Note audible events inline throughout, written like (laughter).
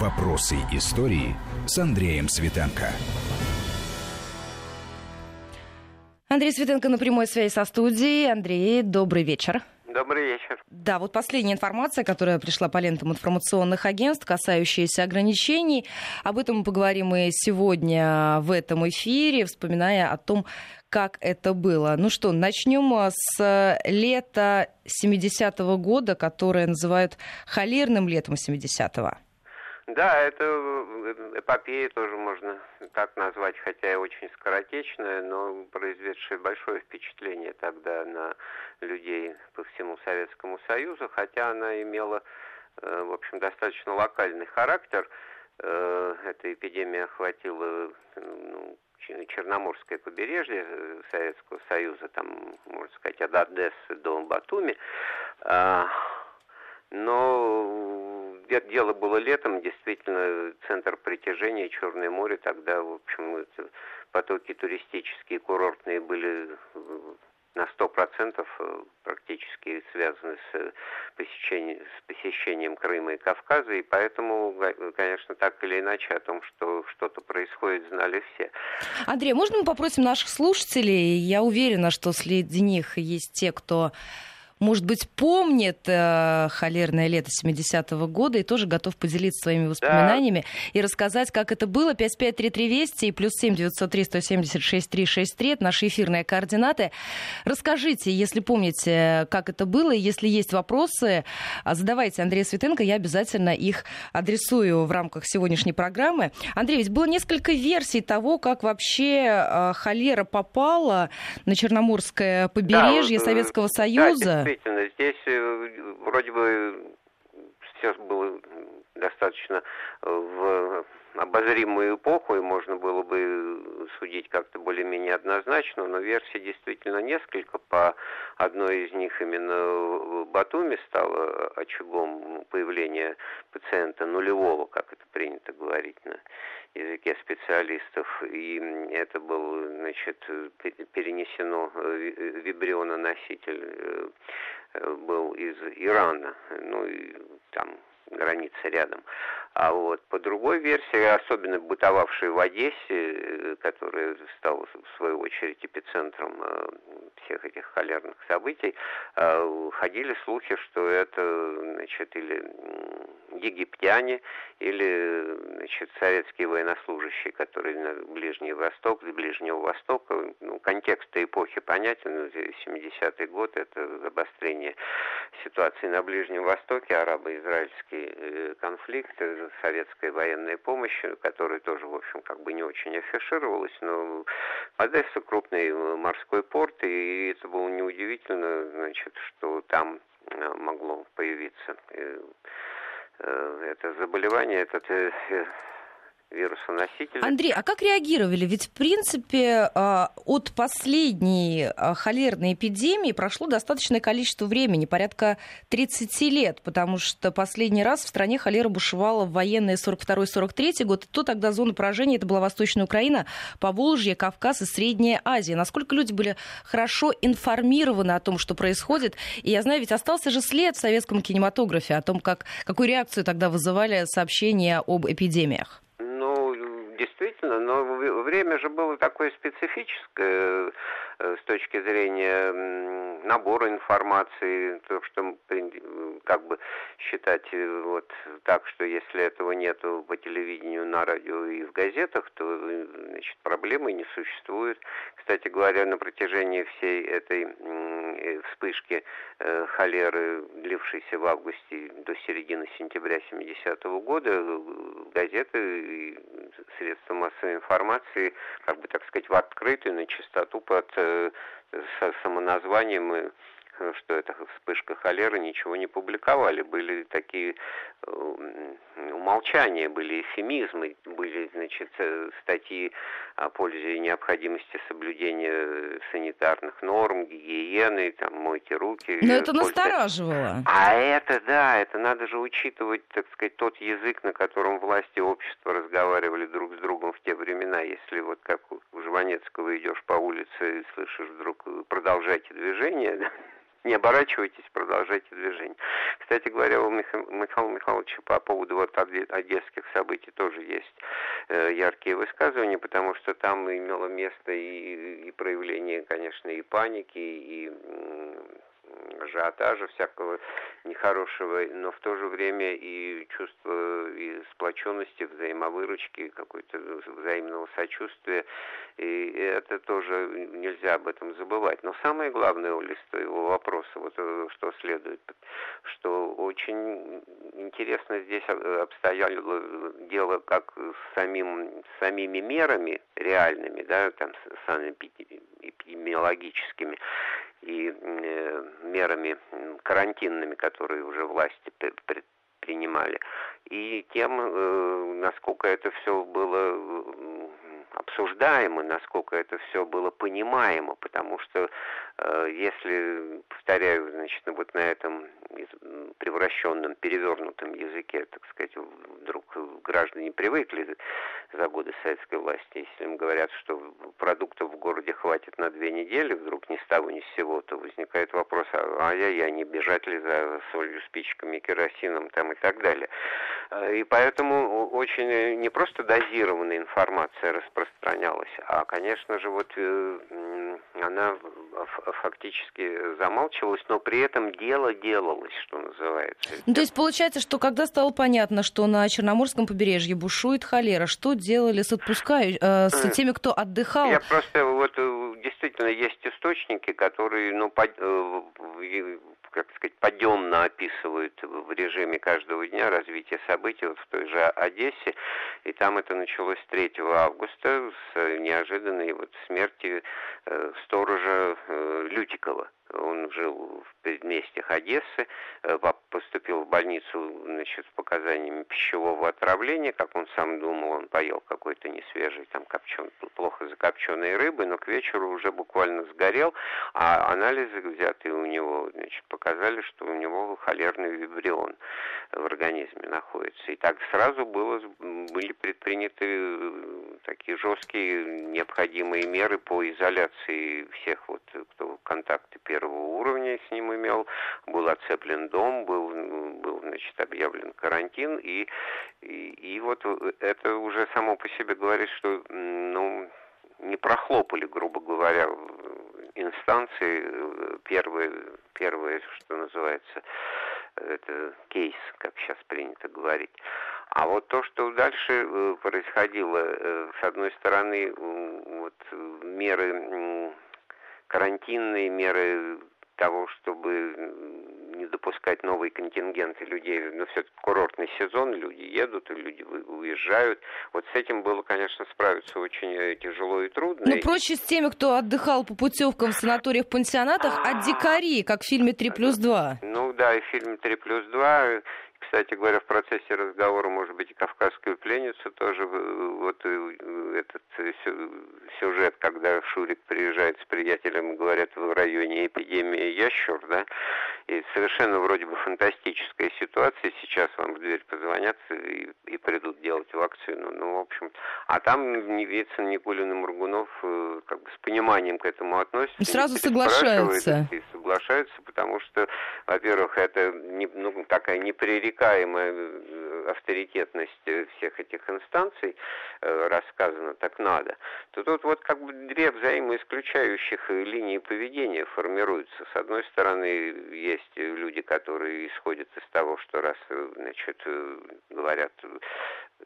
Вопросы истории с Андреем Светенко. Андрей Светенко на прямой связи со студией. Андрей, добрый вечер. Добрый вечер. Да, вот последняя информация, которая пришла по лентам информационных агентств, касающаяся ограничений. Об этом мы поговорим и сегодня в этом эфире, вспоминая о том, как это было. Ну что, начнем с лета 70-го года, которое называют холерным летом 70-го. Да, это э, эпопея тоже можно так назвать, хотя и очень скоротечная, но произведшая большое впечатление тогда на людей по всему Советскому Союзу, хотя она имела, э, в общем, достаточно локальный характер. Э, эта эпидемия охватила ну, Черноморское побережье Советского Союза, там, можно сказать, от Одессы до Батуми. А, но дело было летом, действительно, центр притяжения Черное море, тогда, в общем, потоки туристические, курортные были на сто процентов э, практически связаны с посещением, с посещением Крыма и Кавказа, и поэтому, конечно, так или иначе о том, что что-то происходит, знали все. Андрей, можно мы попросим наших слушателей? Я уверена, что среди них есть те, кто может быть, помнит э, холерное лето 70-го года и тоже готов поделиться своими воспоминаниями да. и рассказать, как это было. 5533 Вести и плюс 7 903 176 363 это наши эфирные координаты. Расскажите, если помните, как это было, и если есть вопросы, а, задавайте Андрею Светенко, я обязательно их адресую в рамках сегодняшней программы. Андрей, ведь было несколько версий того, как вообще э, холера попала на Черноморское побережье да, Советского Союза. Да, действительно, здесь э, вроде бы все было достаточно э, в обозримую эпоху, и можно было бы судить как-то более-менее однозначно, но версий действительно несколько. По одной из них именно Батуми стало очагом появления пациента нулевого, как это принято говорить на языке специалистов. И это был, значит, перенесено э, вибриононоситель э, был из Ирана, ну и там граница рядом. А вот по другой версии, особенно бытовавшей в Одессе, э, которая стала в свою очередь эпицентром э, всех этих холерных событий, э, ходили слухи, что это значит, или египтяне, или значит, советские военнослужащие, которые на Ближний Восток, с Ближнего Востока, ну, контекст эпохи понятен, 70-й год, это обострение ситуации на Ближнем Востоке, арабо-израильский конфликт, советской военной помощи, которая тоже, в общем, как бы не очень афишировалась, но Одесса крупный морской порт, и это было неудивительно, значит, что там э, могло появиться э, э, это заболевание, этот вирусоносителя. Андрей, а как реагировали? Ведь, в принципе, а, от последней а, холерной эпидемии прошло достаточное количество времени, порядка 30 лет, потому что последний раз в стране холера бушевала в военные 42-43 год. То тогда зона поражения это была Восточная Украина, Поволжье, Кавказ и Средняя Азия. Насколько люди были хорошо информированы о том, что происходит? И я знаю, ведь остался же след в советском кинематографе о том, как, какую реакцию тогда вызывали сообщения об эпидемиях действительно, но время же было такое специфическое с точки зрения набора информации, то, что как бы считать э, вот так, что если этого нету по телевидению, на радио и в газетах, то значит, проблемы не существует. Кстати говоря, на протяжении всей этой э, вспышки холеры, длившейся в августе до середины сентября 70-го года, газеты и средства массовой информации, как бы так сказать, в открытую, на чистоту под э, самоназванием и что это вспышка холеры, ничего не публиковали. Были такие э, умолчания, были эфемизмы, были, значит, э, статьи о пользе и необходимости соблюдения санитарных норм, гигиены, там, мойте руки. Но это пользы. настораживало. А это, да, это надо же учитывать, так сказать, тот язык, на котором власти и общество разговаривали друг с другом в те времена. Если вот как Жванецкого идешь по улице и слышишь вдруг «продолжайте движение», (laughs) не оборачивайтесь, продолжайте движение. Кстати говоря, у Михаила Михайловича по поводу вот одесских событий тоже есть э, яркие высказывания, потому что там имело место и, и проявление, конечно, и паники, и ажиотажа всякого нехорошего, но в то же время и чувство и сплоченности, взаимовыручки, какой-то взаимного сочувствия. И это тоже нельзя об этом забывать. Но самое главное у листа его вопроса, вот э, что следует, что очень интересно здесь обстояло дело как с самим, самими мерами реальными, да, там, санэпидемиологическими, и э, мерами карантинными, которые уже власти предпринимали, и тем, э, насколько это все было обсуждаемо, насколько это все было понимаемо, потому что если, повторяю, значит, вот на этом превращенном, перевернутом языке, так сказать, вдруг граждане привыкли за годы советской власти, если им говорят, что продуктов в городе хватит на две недели, вдруг ни с того ни с сего, то возникает вопрос, а ай-яй-яй, не бежать ли за солью, спичками, керосином там и так далее. Э, и поэтому очень не просто дозированная информация распространялась, а, конечно же, вот э, она фактически замалчивалась, но при этом дело делалось, что называется. Ну, то есть получается, что когда стало понятно, что на Черноморском побережье бушует холера, что делали с отпускающими, э, с теми, кто отдыхал? Я просто вот действительно есть источники, которые, ну, под, как сказать, подъемно описывают в режиме каждого дня развитие событий вот в той же Одессе. И там это началось 3 августа с неожиданной вот смерти э, сторожа э, Лютикова. Он жил в предместьях Одессы, э, поступил в больницу значит, с показаниями пищевого отравления, как он сам думал, он поел какой-то несвежий, там копчен, плохо закопченной рыбы, но к вечеру уже буквально сгорел, а анализы, взятые у него, значит, показали, что у него холерный вибрион в организме находится. И так сразу было, были предприняты э, такие жесткие необходимые меры по изоляции всех, вот, кто контакты первого уровня с ним имел, был оцеплен дом, был, был значит, объявлен карантин, и, и, и вот это уже само по себе говорит, что ну, не прохлопали, грубо говоря, инстанции первые, первые, что называется, это кейс, как сейчас принято говорить. А вот то, что дальше э, происходило, э, с одной стороны, вот меры карантинные, меры того, чтобы не допускать новые контингенты людей. Но все-таки курортный сезон, люди едут, и люди уезжают. Вот с этим было, конечно, справиться очень э, тяжело и трудно. Ну, проще с теми, кто отдыхал по путевкам в санаториях, пансионатах, а дикари, как в фильме «Три плюс два». Ну да, и в фильме «Три плюс два» кстати говоря, в процессе разговора, может быть, и «Кавказскую пленницу» тоже, вот э, этот э, сюжет, когда Шурик приезжает с приятелем и говорят, в районе эпидемии ящур, да, и совершенно вроде бы фантастическая ситуация, сейчас вам в дверь позвонят и, и придут делать вакцину, ну, в общем, а там ни Вицин, ни Гулин, ни Мургунов э, как бы с пониманием к этому относятся. И сразу соглашаются. И соглашаются, потому что, во-первых, это не, ну, такая непререкаемая непререкаемая э, авторитетность всех этих инстанций э, рассказана так надо, то тут вот как бы две взаимоисключающих линии поведения формируются. С одной стороны, есть люди, которые исходят из того, что раз, значит, говорят,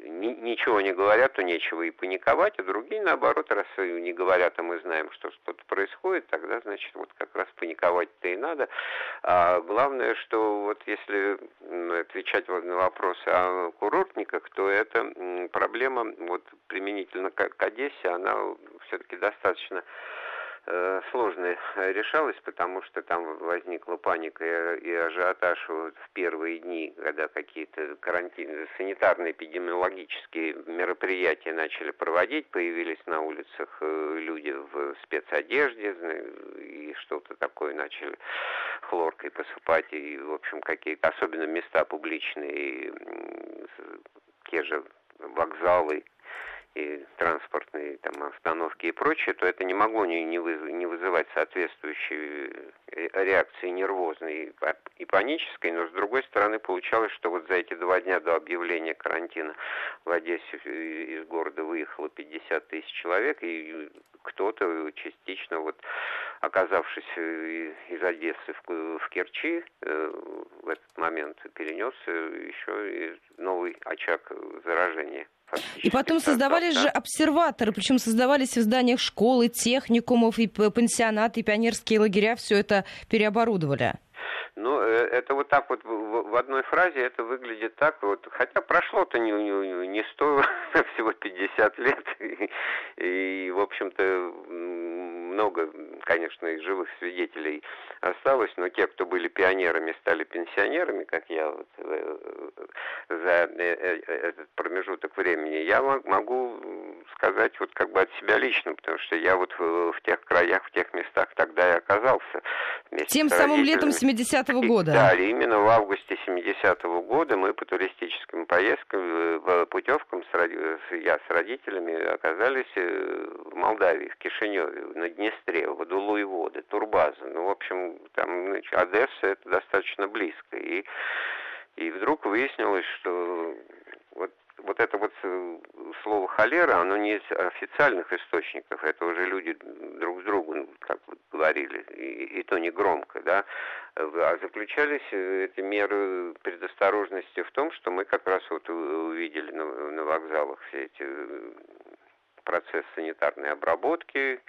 ничего не говорят, то нечего и паниковать, а другие, наоборот, раз не говорят, а мы знаем, что что-то происходит, тогда, значит, вот как раз паниковать-то и надо. А главное, что вот если отвечать на вопросы о курортниках, то эта проблема вот применительно к Одессе, она все-таки достаточно сложно решалось, потому что там возникла паника и ажиотаж в первые дни, когда какие-то карантин, санитарно-эпидемиологические мероприятия начали проводить, появились на улицах э, люди в спецодежде и что-то такое начали хлоркой посыпать, и, в общем, какие-то, особенно места публичные, те же вокзалы, и транспортные там, остановки и прочее, то это не могло не, не, выз, не вызывать соответствующей э, реакции нервозной и панической, но с другой стороны получалось, что вот за эти два дня до объявления карантина в Одессе из города выехало 50 тысяч человек, и кто-то частично, вот, оказавшись из Одессы в, в Керчи, э, в этот момент перенес еще новый очаг заражения. И потом создавались да? же обсерваторы, причем создавались в зданиях школы, техникумов, и пансионаты, и пионерские лагеря, все это переоборудовали. Ну, э, это вот так вот в одной фразе это выглядит так вот, хотя прошло-то не, не, не 100, (laughs) всего 50 лет, и, и в общем-то, много, конечно, и живых свидетелей осталось, но те, кто были пионерами, стали пенсионерами, как я вот, э, за э, этот промежуток времени, я могу сказать вот как бы от себя лично, потому что я вот в, в тех краях, в тех местах тогда и оказался. Тем самым летом 70-го года. Да, именно в августе 70-го года мы по туристическим поездкам, э, путевкам с, я с родителями оказались в Молдавии, в Кишиневе, на Днестре, в Адулуеводы, Турбаза. Ну, в общем, там значит, Одесса это достаточно близко. И, и вдруг выяснилось, что вот это вот э, слово холера, оно не из официальных источников, это уже люди друг с другом, как вы говорили, и, и то не громко, да, а заключались э, эти меры предосторожности в том, что мы как раз вот увидели на, на вокзалах все эти э, процессы санитарной обработки,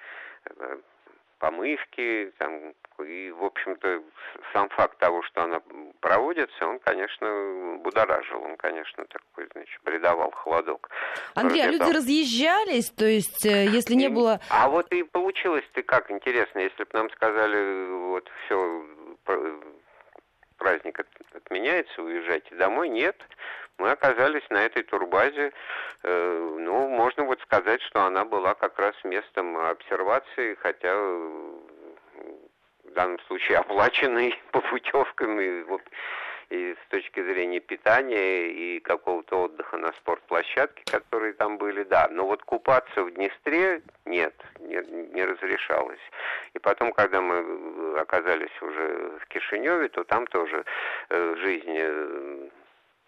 помывки, там, и, в общем-то, сам факт того, что она проводится, он, конечно, будоражил, он, конечно, такой, значит, придавал холодок. Андрей, а люди разъезжались, то есть, э, если не было... А вот и получилось ты как, интересно, если бы нам сказали, вот, все, праздник отменяется, уезжайте домой, нет, мы оказались на этой турбазе. Э, ну, можно вот сказать, что она была как раз местом обсервации, хотя э, в данном случае оплаченной (laughs) по путевкам и, вот, и с точки зрения питания и какого-то отдыха на спортплощадке, которые там были, да. Но вот купаться в Днестре нет, не, не разрешалось. И потом, когда мы оказались уже в Кишиневе, то там тоже э, жизнь э,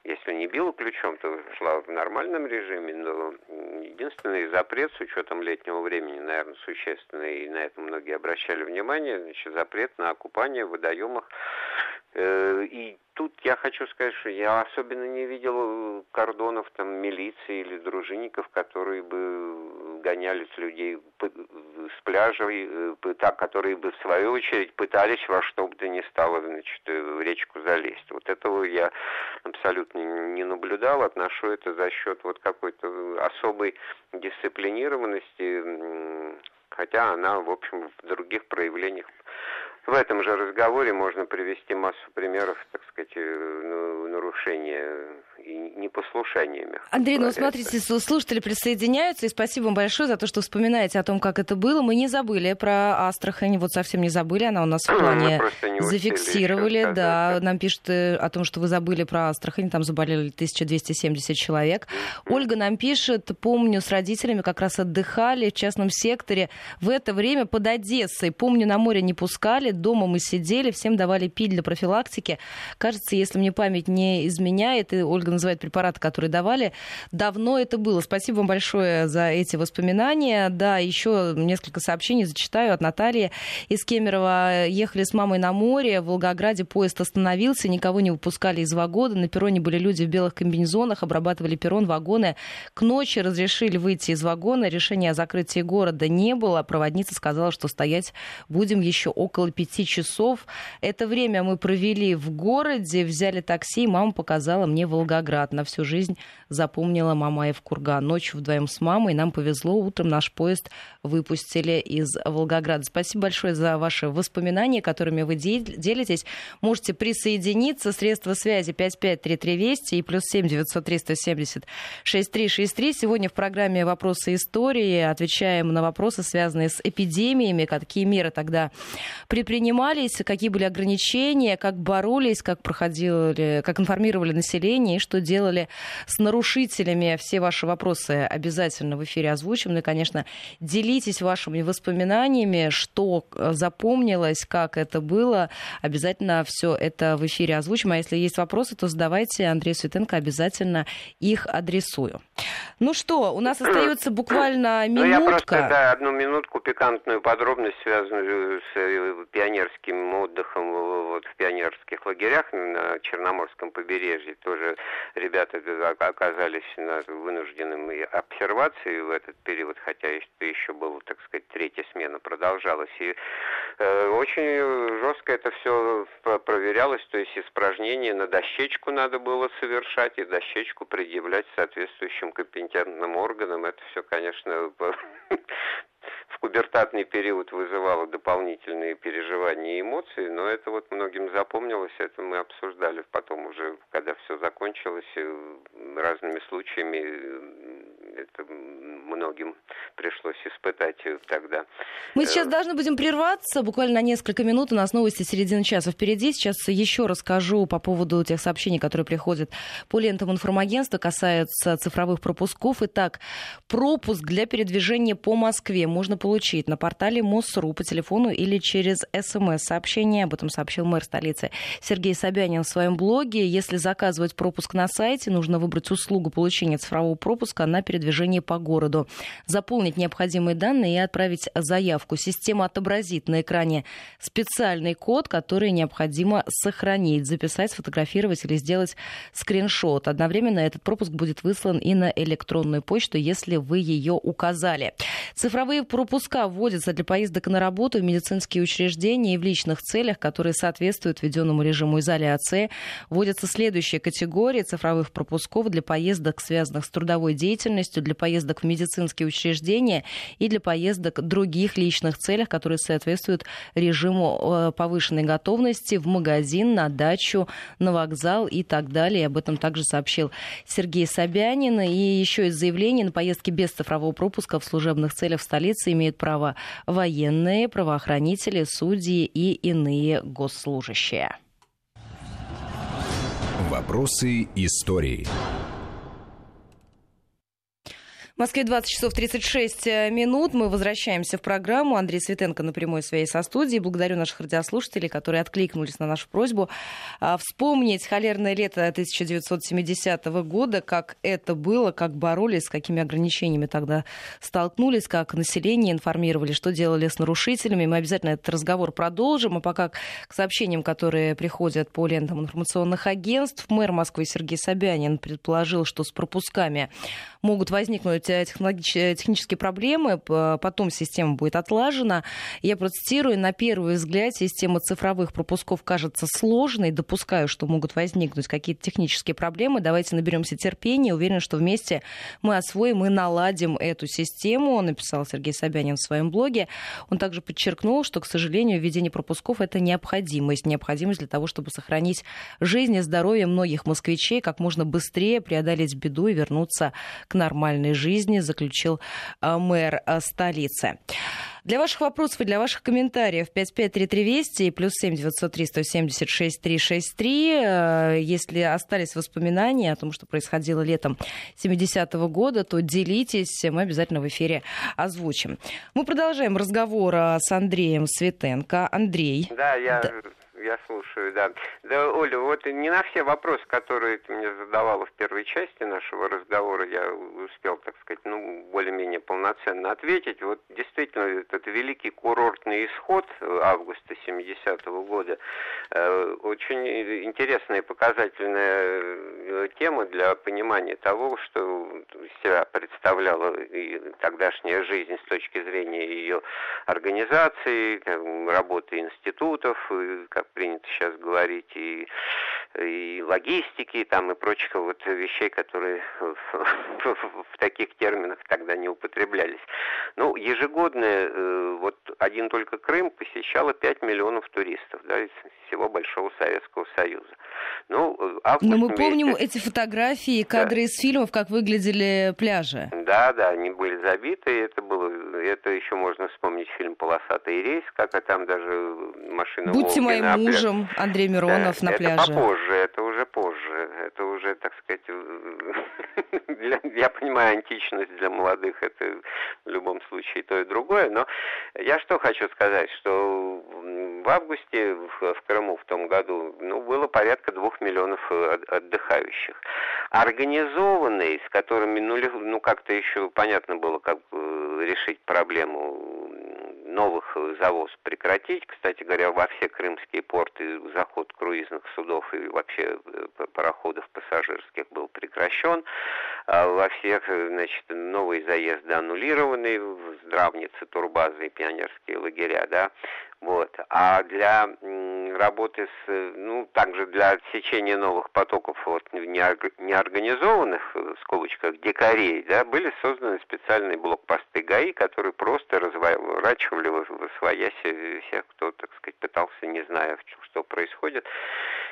если не била ключом, то шла в нормальном режиме, но единственный запрет с учетом летнего времени, наверное, существенный, и на это многие обращали внимание, значит, запрет на окупание в водоемах. Э, и тут я хочу сказать, что я особенно не видел кордонов там милиции или дружинников, которые бы гоняли с людей с пляжей, э, так, которые бы в свою очередь пытались во что бы то ни стало значит, в речку залезть. Вот этого я абсолютно не наблюдал, отношу это за счет вот какой-то особой дисциплинированности, хотя она, в общем, в других проявлениях в этом же разговоре можно привести массу примеров, так сказать, э, нарушения и непослушаниями. Андрей, ну смотрите, слушатели присоединяются, и спасибо вам большое за то, что вспоминаете о том, как это было. Мы не забыли про Астрахань, вот совсем не забыли, она у нас в плане зафиксировали, да, нам пишут э, о том, что вы забыли про Астрахань, там заболели 1270 человек. Ольга нам пишет, помню, с родителями как раз отдыхали в частном секторе в это время под Одессой. Помню, на море не пускали, дома мы сидели, всем давали пить для профилактики. Кажется, если мне память не изменяет, и Ольга называет препараты, которые давали. Давно это было. Спасибо вам большое за эти воспоминания. Да, еще несколько сообщений зачитаю от Натальи из Кемерово. Ехали с мамой на море, в Волгограде поезд остановился, никого не выпускали из вагона. На перроне были люди в белых комбинезонах, обрабатывали перрон, вагоны. К ночи разрешили выйти из вагона. Решения о закрытии города не было. Проводница сказала, что стоять будем еще около пяти часов. Это время мы провели в городе, взяли такси, и мама показала мне Волгоград. На всю жизнь запомнила Мамаев курган. Ночью вдвоем с мамой нам повезло. Утром наш поезд выпустили из Волгограда. Спасибо большое за ваши воспоминания, которыми вы делитесь. Можете присоединиться. Средства связи 553320 и плюс 7 903 170 6363. Сегодня в программе «Вопросы истории» отвечаем на вопросы, связанные с эпидемиями, какие меры тогда предпринимались, какие были ограничения, как боролись, как проходили, как информировали население и что делали с нарушителями. Все ваши вопросы обязательно в эфире озвучим. Ну и, конечно, делитесь вашими воспоминаниями, что запомнилось, как это было. Обязательно все это в эфире озвучим. А если есть вопросы, то задавайте. Андрей Светенко обязательно их адресую. Ну что, у нас остается буквально минутка. Ну, я просто, да, одну минутку пикантную подробность, связанную с э, пионерским отдыхом вот в пионерских лагерях на Черноморском побережье. Тоже ребята оказались на вынужденном обсервации в этот период, хотя еще была, так сказать, третья смена продолжалась. И э, очень жестко это все проверялось, то есть испражнения на дощечку надо было совершать и дощечку предъявлять соответствующим компетентным органам. Это все, конечно, (laughs) пубертатный период вызывало дополнительные переживания и эмоции, но это вот многим запомнилось, это мы обсуждали потом уже, когда все закончилось, разными случаями это многим пришлось испытать тогда. Мы сейчас э, должны будем прерваться буквально на несколько минут. У нас новости середины часа впереди. Сейчас еще расскажу по поводу тех сообщений, которые приходят по лентам информагентства, касаются цифровых пропусков. Итак, пропуск для передвижения по Москве можно получить на портале МОСРУ по телефону или через СМС-сообщение. Об этом сообщил мэр столицы Сергей Собянин в своем блоге. Если заказывать пропуск на сайте, нужно выбрать услугу получения цифрового пропуска на передвижение передвижения по городу. Заполнить необходимые данные и отправить заявку. Система отобразит на экране специальный код, который необходимо сохранить, записать, сфотографировать или сделать скриншот. Одновременно этот пропуск будет выслан и на электронную почту, если вы ее указали. Цифровые пропуска вводятся для поездок на работу в медицинские учреждения и в личных целях, которые соответствуют введенному режиму изоляции. Вводятся следующие категории цифровых пропусков для поездок, связанных с трудовой деятельностью, полностью для поездок в медицинские учреждения и для поездок других личных целях, которые соответствуют режиму э, повышенной готовности в магазин, на дачу, на вокзал и так далее. Об этом также сообщил Сергей Собянин. И еще из заявлений на поездки без цифрового пропуска в служебных целях в столице имеют право военные, правоохранители, судьи и иные госслужащие. Вопросы истории. В Москве 20 часов 36 э, минут. Мы возвращаемся в программу. Андрей Светенко на прямой связи со студией. Благодарю наших радиослушателей, которые откликнулись на нашу просьбу а, вспомнить холерное лето 1970 года, как это было, как боролись, с какими ограничениями тогда столкнулись, как население информировали, что делали с нарушителями. Мы обязательно этот разговор продолжим. А пока к сообщениям, которые приходят по лентам информационных агентств, мэр Москвы Сергей Собянин предположил, что с пропусками могут возникнуть технические проблемы, потом система будет отлажена. Я процитирую, на первый взгляд система цифровых пропусков кажется сложной, допускаю, что могут возникнуть какие-то технические проблемы. Давайте наберемся терпения, уверен, что вместе мы освоим и наладим эту систему, написал Сергей Собянин в своем блоге. Он также подчеркнул, что, к сожалению, введение пропусков это необходимость, необходимость для того, чтобы сохранить жизнь и здоровье многих москвичей, как можно быстрее преодолеть беду и вернуться к нормальной жизни, заключил э, мэр э, столицы. Для ваших вопросов и для ваших комментариев 553320 и плюс 7 903 176 363. Если остались воспоминания о том, что происходило летом 70-го года, то делитесь, мы обязательно в эфире озвучим. Мы продолжаем разговор э, с Андреем Светенко. Андрей. Да, я да я слушаю, да. Да, Оля, вот не на все вопросы, которые ты мне задавала в первой части нашего разговора, я успел, так сказать, ну, более-менее полноценно ответить. Вот действительно, этот великий курортный исход августа 70-го года, э, очень интересная и показательная э, тема для понимания того, что себя представляла и тогдашняя жизнь с точки зрения ее организации, работы институтов, как принято сейчас говорить, и, и логистики, там, и прочих вот вещей, которые в, (laughs) таких терминах тогда не употреблялись. Ну, ежегодно э, вот один только Крым посещало 5 миллионов туристов, да, из всего Большого Советского Союза. Ну, август Но мы месяц... помним эти фотографии, кадры да. из фильмов, как выглядели пляжи. Да, да, они были забиты, это было, это еще можно вспомнить фильм «Полосатый рейс», как а там даже машина Будьте моим мужем, Андрей Миронов да, на пляже. попозже, это уже позже. Это уже, так сказать, (laughs) я понимаю, античность для молодых это в любом случае то и другое, но я что хочу сказать, что в августе в, в Крыму в том году ну, было порядка двух миллионов отдыхающих. Организованные, с которыми ну, ну как-то еще понятно было, как решить проблему новых завоз прекратить. Кстати говоря, во все крымские порты заход круизных судов и вообще э, пароходов пассажирских был прекращен. А во всех, значит, новые заезды аннулированы, здравницы, турбазы и пионерские лагеря, да. Вот. А для работы с, ну, также для отсечения новых потоков вот, неорганизованных, в скобочках, дикарей, да, были созданы специальные блокпосты ГАИ, которые просто разворачивали в свояси всех, кто, так сказать, пытался, не зная, что происходит.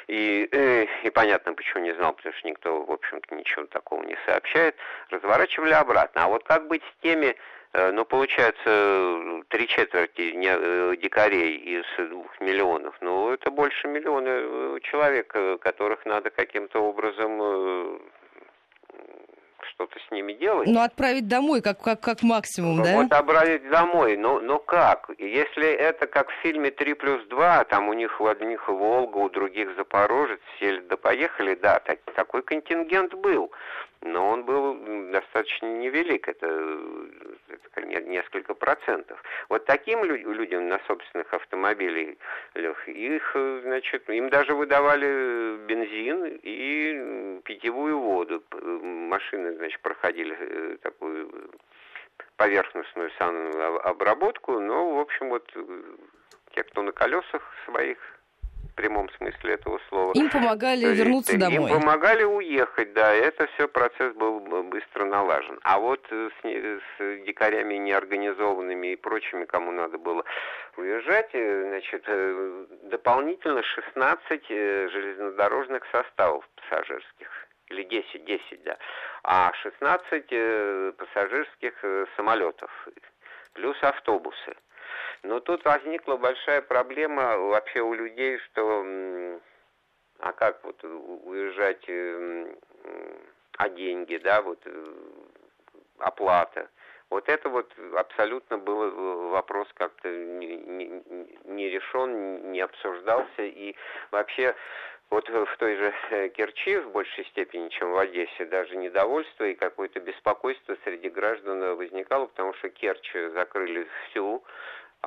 И, э, и понятно, почему не знал, потому что никто, в общем-то, ничего такого не сообщает, разворачивали обратно. А вот как быть с теми Э, ну, получается, три четверти э, дикарей из двух миллионов. Ну, это больше миллиона э, человек, которых надо каким-то образом что-то с ними делать. Ну, отправить домой, как, как, как максимум, да? Вот отправить домой, но, но как? Если это как в фильме «Три плюс два», там у них у одних Волга, у других Запорожец, сели да поехали, да, так, такой контингент был но он был достаточно невелик, это, это несколько процентов. Вот таким людям на собственных автомобилях, их, значит, им даже выдавали бензин и питьевую воду. Машины, значит, проходили э, такую поверхностную обработку, но, в общем, вот те, кто на колесах своих прямом смысле этого слова. Им помогали есть, вернуться домой. Им помогали уехать, да, это все процесс был быстро налажен. А вот с, с дикарями неорганизованными и прочими, кому надо было уезжать, э, значит, э, дополнительно 16 э, железнодорожных составов пассажирских или 10, 10, да, а 16 пассажирских самолетов, плюс автобусы. Но тут возникла большая проблема вообще у людей, что а как вот уезжать, а деньги, да, вот э, оплата. Вот это вот абсолютно был вопрос как-то не, не, не решен, не обсуждался. И вообще вот в той же э, Керчи в большей степени, чем в Одессе, даже недовольство и какое-то беспокойство среди граждан возникало, потому что Керчь закрыли всю,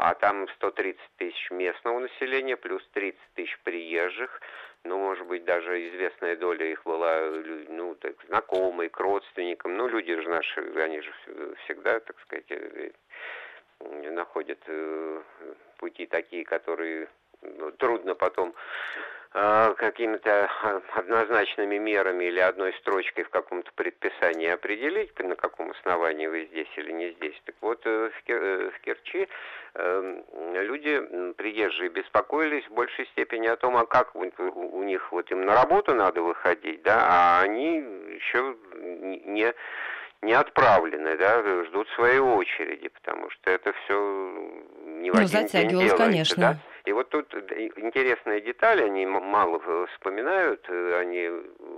а там 130 тысяч местного населения, плюс 30 тысяч приезжих, ну, может быть, даже известная доля их была, ну, так, знакомые, к родственникам, ну, люди же наши, они же всегда, так сказать, э, находят э, пути такие, которые ну, трудно потом какими-то а, (laughs) однозначными мерами или одной строчкой в каком-то предписании определить, на каком основании вы здесь или не здесь. Так вот, э, в э, Керчи эм, люди, приезжие, беспокоились в большей степени о том, а как у них вот им на работу надо выходить, да, а они еще не не отправлены, да, ждут своей очереди, потому что это все не в ну, один день делается, конечно. Да? И вот тут интересная деталь, они мало вспоминают, э, они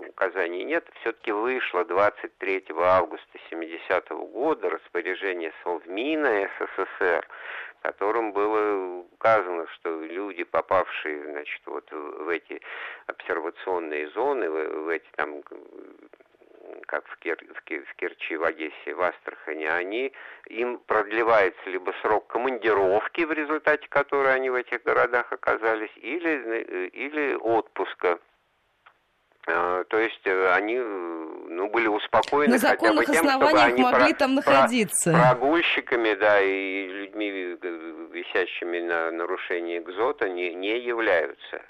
указаний нет. Все-таки вышло 23 августа 70 -го года распоряжение Совмина СССР, которым было указано, что люди, попавшие, значит, вот в эти обсервационные зоны, в, в эти там как в, Кер, в, Кер, в Керчи, в Одессе, в Астрахани, они, им продлевается либо срок командировки, в результате которой они в этих городах оказались, или, э, или отпуска то есть э, они э, ну, были успокоены На хотя бы тем, чтобы они могли про, там находиться. Про, прогульщиками, да, и людьми, э, висящими на нарушении экзота, не, не являются.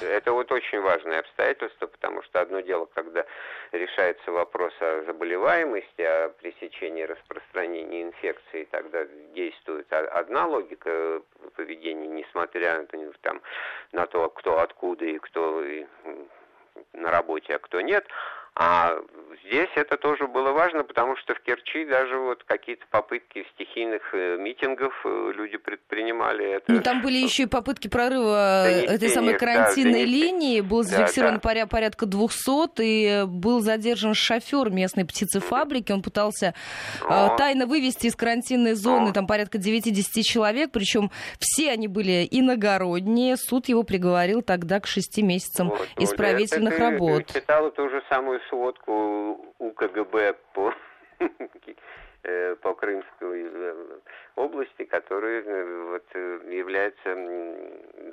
Это вот очень важное обстоятельство, потому что одно дело, когда решается вопрос о заболеваемости, о пресечении распространения инфекции, тогда действует одна логика поведения, несмотря там, на то, кто откуда и кто на работе, а кто нет. А здесь это тоже было важно, потому что в Керчи даже вот какие-то попытки стихийных э, митингов э, люди предпринимали. Это... Ну, там были еще и попытки прорыва Донесение, этой самой карантинной да, линии. Был зафиксирован да, да. порядка 200, и был задержан шофер местной птицефабрики. Он пытался О. тайно вывести из карантинной зоны О. там порядка 9-10 человек, причем все они были иногородние. Суд его приговорил тогда к 6 месяцам вот, исправительных это, работ. Я читала ту же самую сводку у КГБ по (laughs) Э, по Крымской э, области, который э, вот, является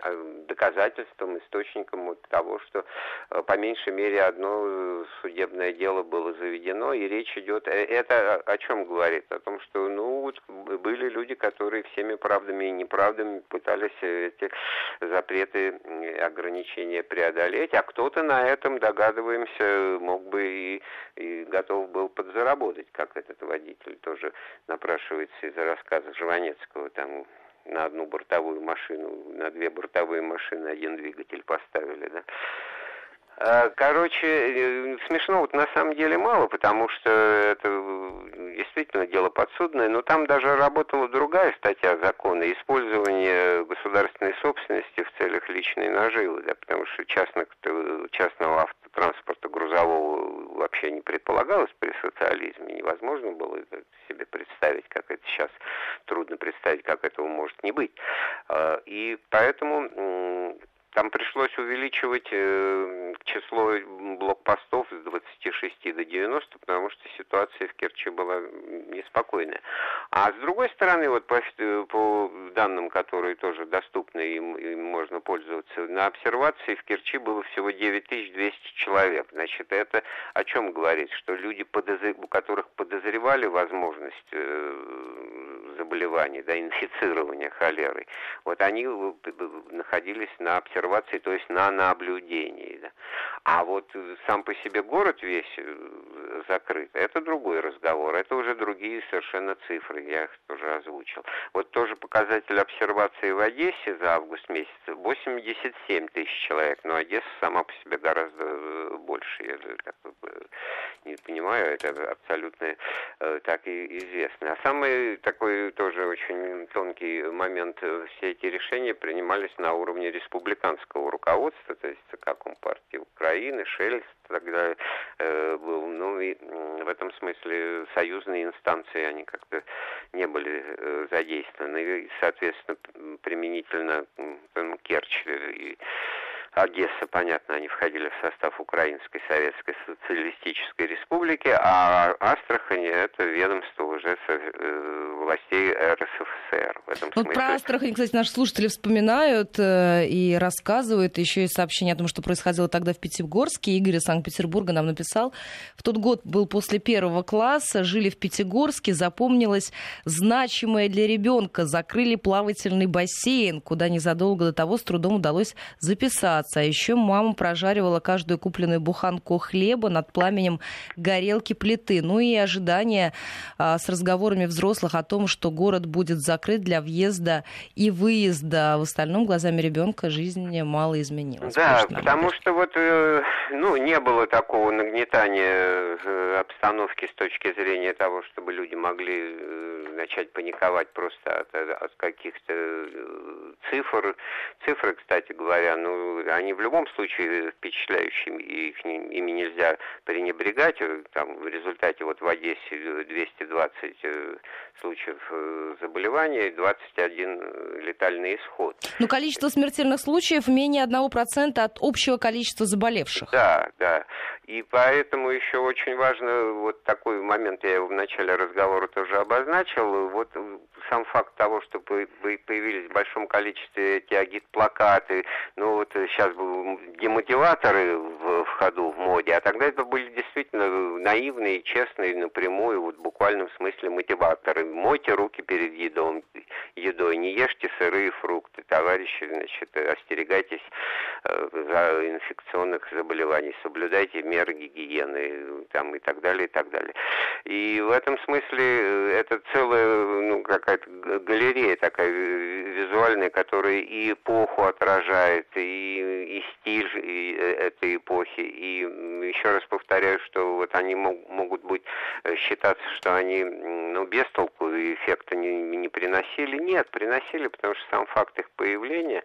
а, доказательством, источником вот того, что по меньшей мере одно судебное дело было заведено, и речь идет... Это о чем говорит? О том, что ну, вот, были люди, которые всеми правдами и неправдами пытались эти запреты, ограничения преодолеть, а кто-то на этом, догадываемся, мог бы и, и готов был подзаработать, как этот водитель тоже напрашивается из-за рассказа Жванецкого, там на одну бортовую машину, на две бортовые машины один двигатель поставили, да. А, короче, э, смешно вот на самом деле мало, потому что это действительно дело подсудное, но там даже работала другая статья закона, использование государственной собственности в целях личной наживы, да, потому что частных, частного автотранспорта грузового вообще не предполагалось при социализме, невозможно было себе представить, как это сейчас, трудно представить, как этого может не быть. А, и поэтому там пришлось увеличивать э, число блокпостов с 26 до 90, потому что ситуация в Керчи была неспокойная. А с другой стороны, вот по, по данным, которые тоже доступны, им, им можно пользоваться, на обсервации в Керчи было всего 9200 человек. Значит, это о чем говорит? Что люди, подозр... у которых подозревали возможность э, заболевания, да, инфицирования холерой, вот они э, находились на обсервации то есть на наблюдении. Да. А вот сам по себе город весь э, закрыт, это другой разговор, это уже другие совершенно цифры, я их тоже озвучил. Вот тоже показатель обсервации в Одессе за август месяц 87 тысяч человек, но Одесса сама по себе гораздо э, больше, я так не понимаю, это абсолютно э, так и известно. А самый такой тоже очень тонкий момент, все эти решения принимались на уровне республиканского руководства, то есть ЦК Компартии Украины, Шельц тогда э, был. Ну и в этом смысле союзные инстанции, они как-то не были э, задействованы. И, соответственно, применительно э, Керчь и Одесса, понятно, они входили в состав Украинской Советской Социалистической Республики, а Астрахань это ведомство уже э, властей РСФСР. В этом вот про Астрахань, кстати, наши слушатели вспоминают э, и рассказывают еще и сообщение о том, что происходило тогда в Пятигорске. Игорь из Санкт-Петербурга нам написал. В тот год был после первого класса, жили в Пятигорске, запомнилось значимое для ребенка. Закрыли плавательный бассейн, куда незадолго до того с трудом удалось записаться А еще мама прожаривала каждую купленную буханку хлеба над пламенем горелки плиты. Ну и ожидание а, с разговорами взрослых о том, что город будет закрыт для въезда и выезда. В остальном глазами ребенка жизнь мало изменилась. Да, потому что вот э, ну, не было такого нагнетания э, обстановки с точки зрения того, чтобы люди могли э, начать паниковать просто от, от каких-то цифр. Цифры, кстати говоря, ну, они в любом случае впечатляющие, и их, ими нельзя пренебрегать. Там в результате вот в Одессе 220 э, случаев э, заболевания, 21 летальный исход. Но количество смертельных случаев менее 1% от общего количества заболевших. Да, да. И поэтому еще очень важно, вот такой момент, я в начале разговора тоже обозначил, вот сам факт того, что появились в большом количестве эти агит-плакаты, ну вот сейчас был демотиваторы в, в ходу, в моде, а тогда это были действительно наивные, честные, напрямую, вот в буквальном смысле мотиваторы. Мойте руки перед едой, едой не ешьте сырые фрукты, товарищи, значит, остерегайтесь э, за инфекционных заболеваний, соблюдайте меры гигиены там, и так далее, и так далее. И в этом смысле э, это целая ну, какая-то галерея такая визуальная, которая и эпоху отражает, и, и стиль и, этой эпохи. И еще раз повторяю, что вот они мог, могут быть считаться, что они ну, без толку эффекта не, не приносили. Нет, приносили, потому что сам факт их появления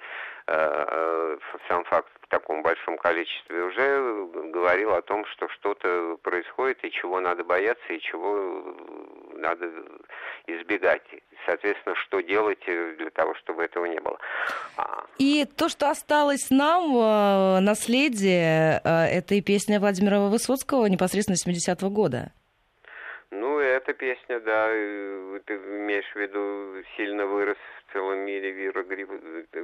сам факт в таком большом количестве уже говорил о том, что что-то происходит и чего надо бояться и чего надо избегать. Соответственно, что делать для того, чтобы этого не было. А. И то, что осталось нам, э, наследие, э, это и песня Владимира Высоцкого непосредственно 70-го года. Ну, эта песня, да, ты имеешь в виду, сильно вырос целом мире вирус гриппа,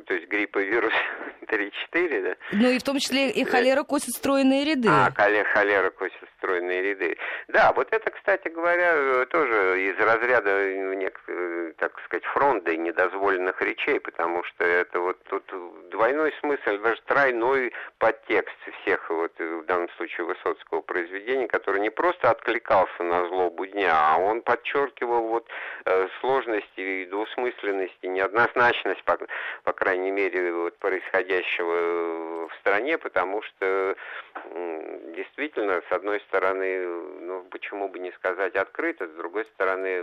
то есть гриппа вирус (laughs) 3-4, да? Ну и в том числе и холера косит стройные ряды. А, холера косит стройные ряды. Да, вот это, кстати говоря, тоже из разряда, так сказать, фронта и недозволенных речей, потому что это вот тут двойной смысл, даже тройной подтекст всех, вот в данном случае Высоцкого произведения, который не просто откликался на злобу дня, а он подчеркивал вот э, сложности и двусмысленности неоднозначность, по, по крайней мере, вот, происходящего в стране, потому что действительно, с одной стороны, ну, почему бы не сказать открыто, с другой стороны,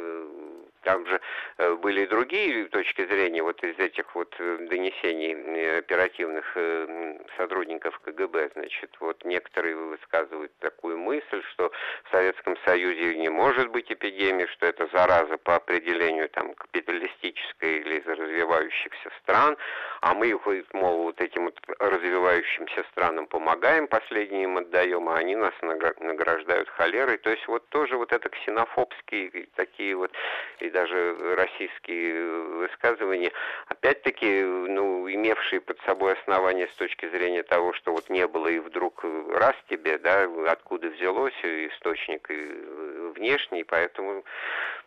там же э, были и другие точки зрения вот из этих вот э, донесений э, оперативных сотрудников КГБ. Значит, вот некоторые высказывают такую мысль, что в Советском Союзе не может быть эпидемии, что это зараза по определению там капиталистической или из развивающихся стран, а мы, мол, вот этим вот развивающимся странам помогаем, последние им отдаем, а они нас награждают холерой. То есть вот тоже вот это ксенофобские такие вот и даже российские высказывания, опять-таки, ну, имевшие под собой основания с точки зрения того, что вот не было и вдруг раз тебе, да, откуда взялось источник внешний, поэтому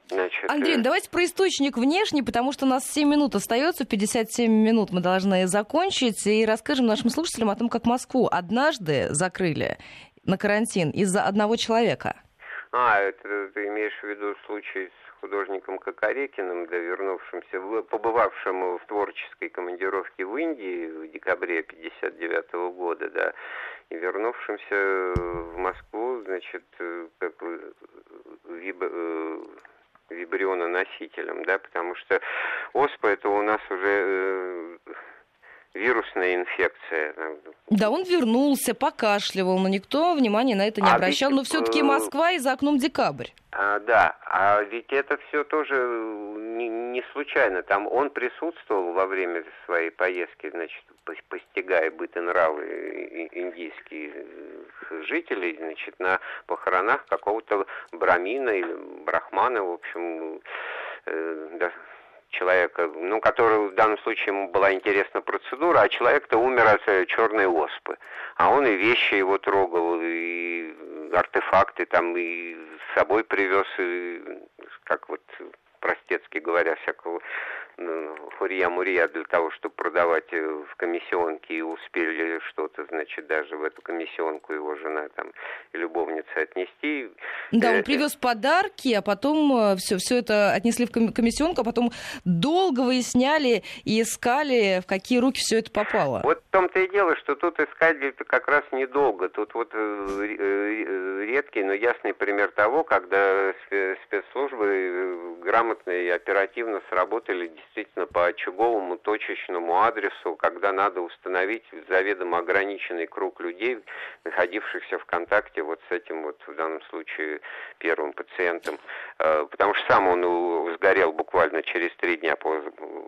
Значит, Андрей, э... давайте про источник внешний, потому что у нас 7 минут остается, 57 минут мы должны закончить, и расскажем нашим слушателям о том, как Москву однажды закрыли на карантин из-за одного человека. А, это ты имеешь в виду случай с художником Кокорекиным, да, вернувшимся, побывавшим в творческой командировке в Индии в декабре 59 -го года, да, и вернувшимся в Москву, значит, э, как виб э, вибриононосителем, да, потому что оспа это у нас уже э, вирусная инфекция. Да, он вернулся, покашливал, но никто внимания на это не а обращал. Ведь, но все-таки э, Москва и за окном декабрь. А, да, а ведь это все тоже не, не случайно. Там он присутствовал во время своей поездки, значит, постигая быт и нравы индийских жителей, значит, на похоронах какого-то брамина или брахмана, в общем, э, да, человека, ну, который в данном случае ему была интересна процедура, а человек-то умер от э, черной оспы. А он и вещи его трогал, и артефакты там, и с собой привез, и, как вот простецки говоря, всякого хурья-мурья для того, чтобы продавать э, в комиссионке, и успели что-то, значит, даже в эту комиссионку его жена там любовница отнести. Да, он э, привез подарки, а потом все, э, все это отнесли в комиссионку, а потом долго выясняли и искали, в какие руки все это попало. Вот в том-то и дело, что тут искали это как раз недолго. Тут вот редкий, но ясный пример того, когда спецслужбы грамотно и оперативно сработали действительно по очаговому точечному адресу, когда надо установить заведомо ограниченный круг людей, находившихся в контакте вот с этим вот в данном случае первым пациентом, э, потому что сам он сгорел буквально через три дня по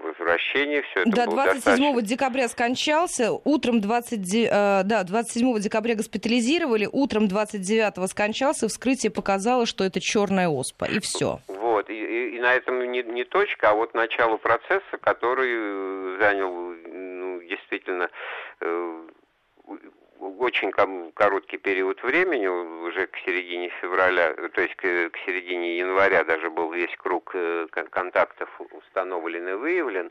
возвращении. Все это да, 27 достаточно... декабря скончался, утром 20, э, да, 27 декабря госпитализировали, утром 29 скончался, вскрытие показало, что это черная оспа, и все. И, на этом не, не точка, а вот начало процесса, который э, занял ну, действительно э, очень короткий период времени, уже к середине февраля, то есть к, к середине января даже был весь круг э, контактов установлен и выявлен.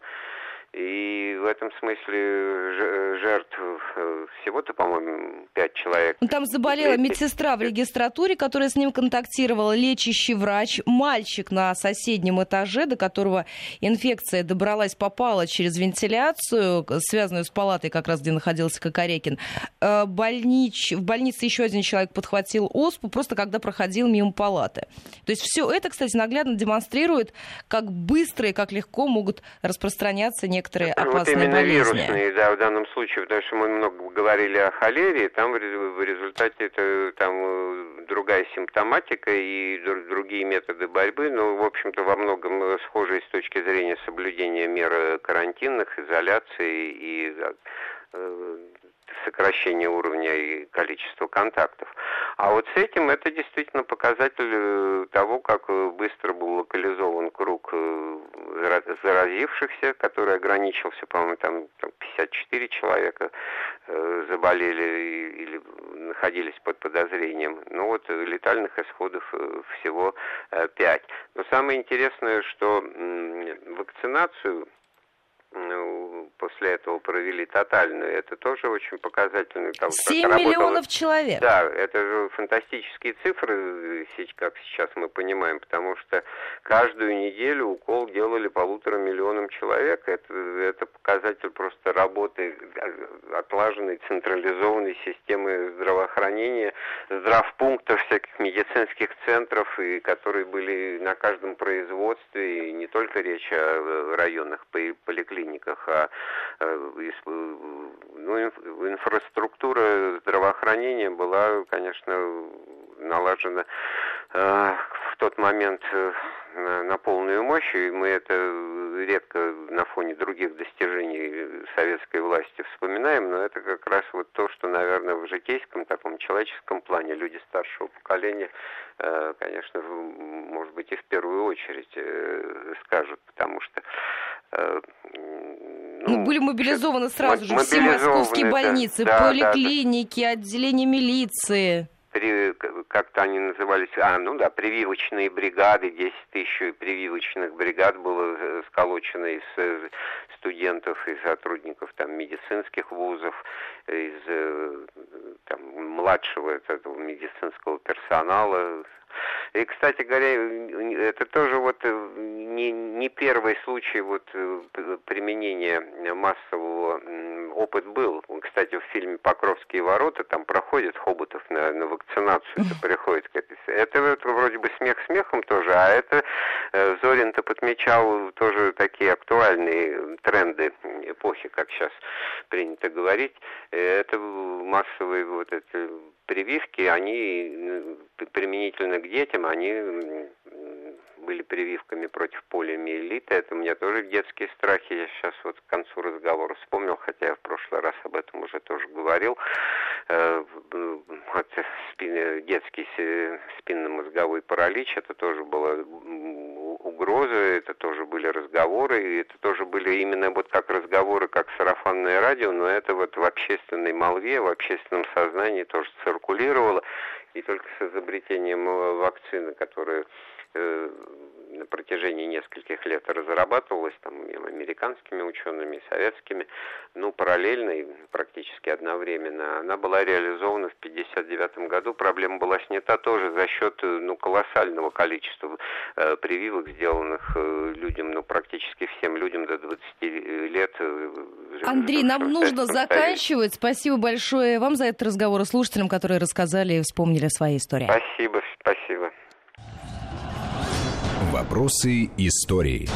И в этом смысле жертв э, всего-то, по-моему, пять человек. Ну, там заболела медсестра в регистратуре, которая с ним контактировала, лечащий врач, мальчик на соседнем этаже, до которого инфекция добралась, попала через вентиляцию, связанную с палатой, как раз где находился Кокорекин. Э, больнич... В больнице еще один человек подхватил оспу, просто когда проходил мимо палаты. То есть все это, кстати, наглядно демонстрирует, как быстро и как легко могут распространяться некоторые некоторые опасные вот именно болезни. вирусные, да, в данном случае, потому что мы много говорили о холере, там в результате это там э, другая симптоматика и другие методы борьбы, но, в общем-то, во многом схожие с точки зрения соблюдения мер карантинных, изоляции и э, сокращение уровня и количества контактов. А вот с этим это действительно показатель э, того, как э, быстро был локализован круг э, заразившихся, который ограничился, по-моему, там, там 54 человека заболели или находились под подозрением. Ну вот летальных исходов всего 5. Но самое интересное, что вакцинацию после этого провели тотальную. Это тоже очень показательно. Там, 7 миллионов человек. Да, это же фантастические цифры, как сейчас мы понимаем, потому что каждую неделю укол делали полутора миллионам человек. Это, это показатель просто работы отлаженной централизованной системы здравоохранения, здравпунктов, всяких медицинских центров, и которые были на каждом производстве, и не только речь о районных поликлиниках, поликлиниках, а э, ну, инфраструктура здравоохранения была, конечно, налажена э, в тот момент э, на полную мощь, и мы это редко на фоне других достижений советской власти вспоминаем, но это как раз вот то, что, наверное, в житейском таком человеческом плане люди старшего поколения, конечно, может быть, и в первую очередь скажут, потому что ну, были мобилизованы сразу же все московские больницы, да, поликлиники, да, да. отделения милиции. При, как-то они назывались, а, ну да, прививочные бригады, 10 тысяч прививочных бригад было э, сколочено из э, студентов и сотрудников там медицинских вузов, из э, там, младшего этого медицинского персонала, и, кстати говоря, это тоже вот э, не, не первый случай вот э, применения массового опыт был. Кстати, в фильме «Покровские ворота» там проходит Хоботов на, на вакцинацию, это приходит. Это, это вроде бы смех смехом тоже, а это э, Зорин-то подмечал тоже такие актуальные тренды эпохи, как сейчас принято говорить. Это массовые вот эти прививки, они применительно к детям, они были прививками против полиомиелита. Это у меня тоже детские страхи. Я сейчас вот к концу разговора вспомнил, хотя я в прошлый раз об этом уже тоже говорил. Э, детский спинномозговой паралич, это тоже была угроза, это тоже были разговоры, и это тоже были именно вот как разговоры, как сарафанное радио, но это вот в общественной молве, в общественном сознании тоже циркулировало. И только с изобретением вакцины, которая э, на протяжении нескольких лет разрабатывалась там американскими учеными, и советскими, ну, параллельно и практически одновременно. Она была реализована в 1959 году. Проблема была снята тоже за счет ну, колоссального количества э, прививок, сделанных э, людям, ну, практически всем людям до 20 лет. Э, Андрей, нам нужно заканчивать. Спасибо большое вам за этот разговор и слушателям, которые рассказали и вспомнили свои истории. Спасибо, спасибо. Вопросы истории.